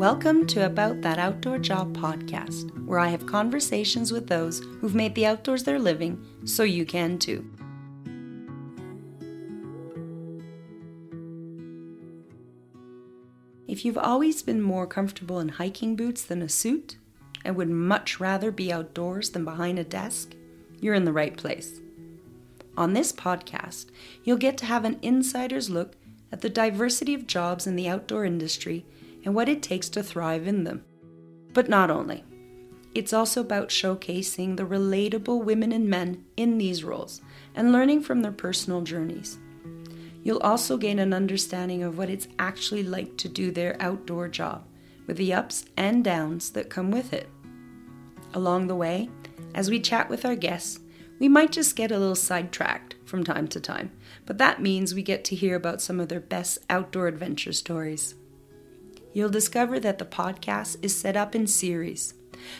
Welcome to About That Outdoor Job podcast, where I have conversations with those who've made the outdoors their living so you can too. If you've always been more comfortable in hiking boots than a suit and would much rather be outdoors than behind a desk, you're in the right place. On this podcast, you'll get to have an insider's look at the diversity of jobs in the outdoor industry and what it takes to thrive in them. But not only. It's also about showcasing the relatable women and men in these roles and learning from their personal journeys. You'll also gain an understanding of what it's actually like to do their outdoor job, with the ups and downs that come with it. Along the way, as we chat with our guests, we might just get a little sidetracked from time to time, but that means we get to hear about some of their best outdoor adventure stories. You'll discover that the podcast is set up in series.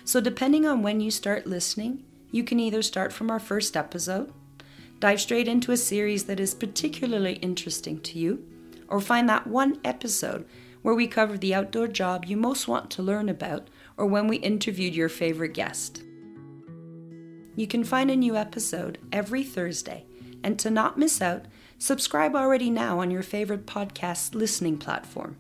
So, depending on when you start listening, you can either start from our first episode, dive straight into a series that is particularly interesting to you, or find that one episode where we cover the outdoor job you most want to learn about, or when we interviewed your favorite guest. You can find a new episode every Thursday, and to not miss out, subscribe already now on your favorite podcast listening platform.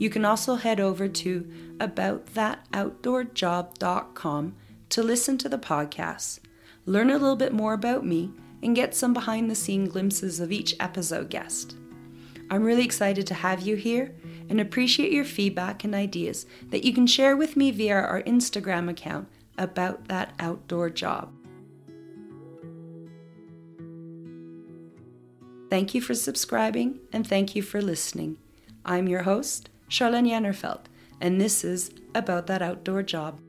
You can also head over to aboutthatOutdoorjob.com to listen to the podcast, learn a little bit more about me, and get some behind the scene glimpses of each episode guest. I'm really excited to have you here and appreciate your feedback and ideas that you can share with me via our Instagram account about that outdoor job. Thank you for subscribing and thank you for listening. I'm your host, Charlaine Jannerfeldt, and this is About That Outdoor Job.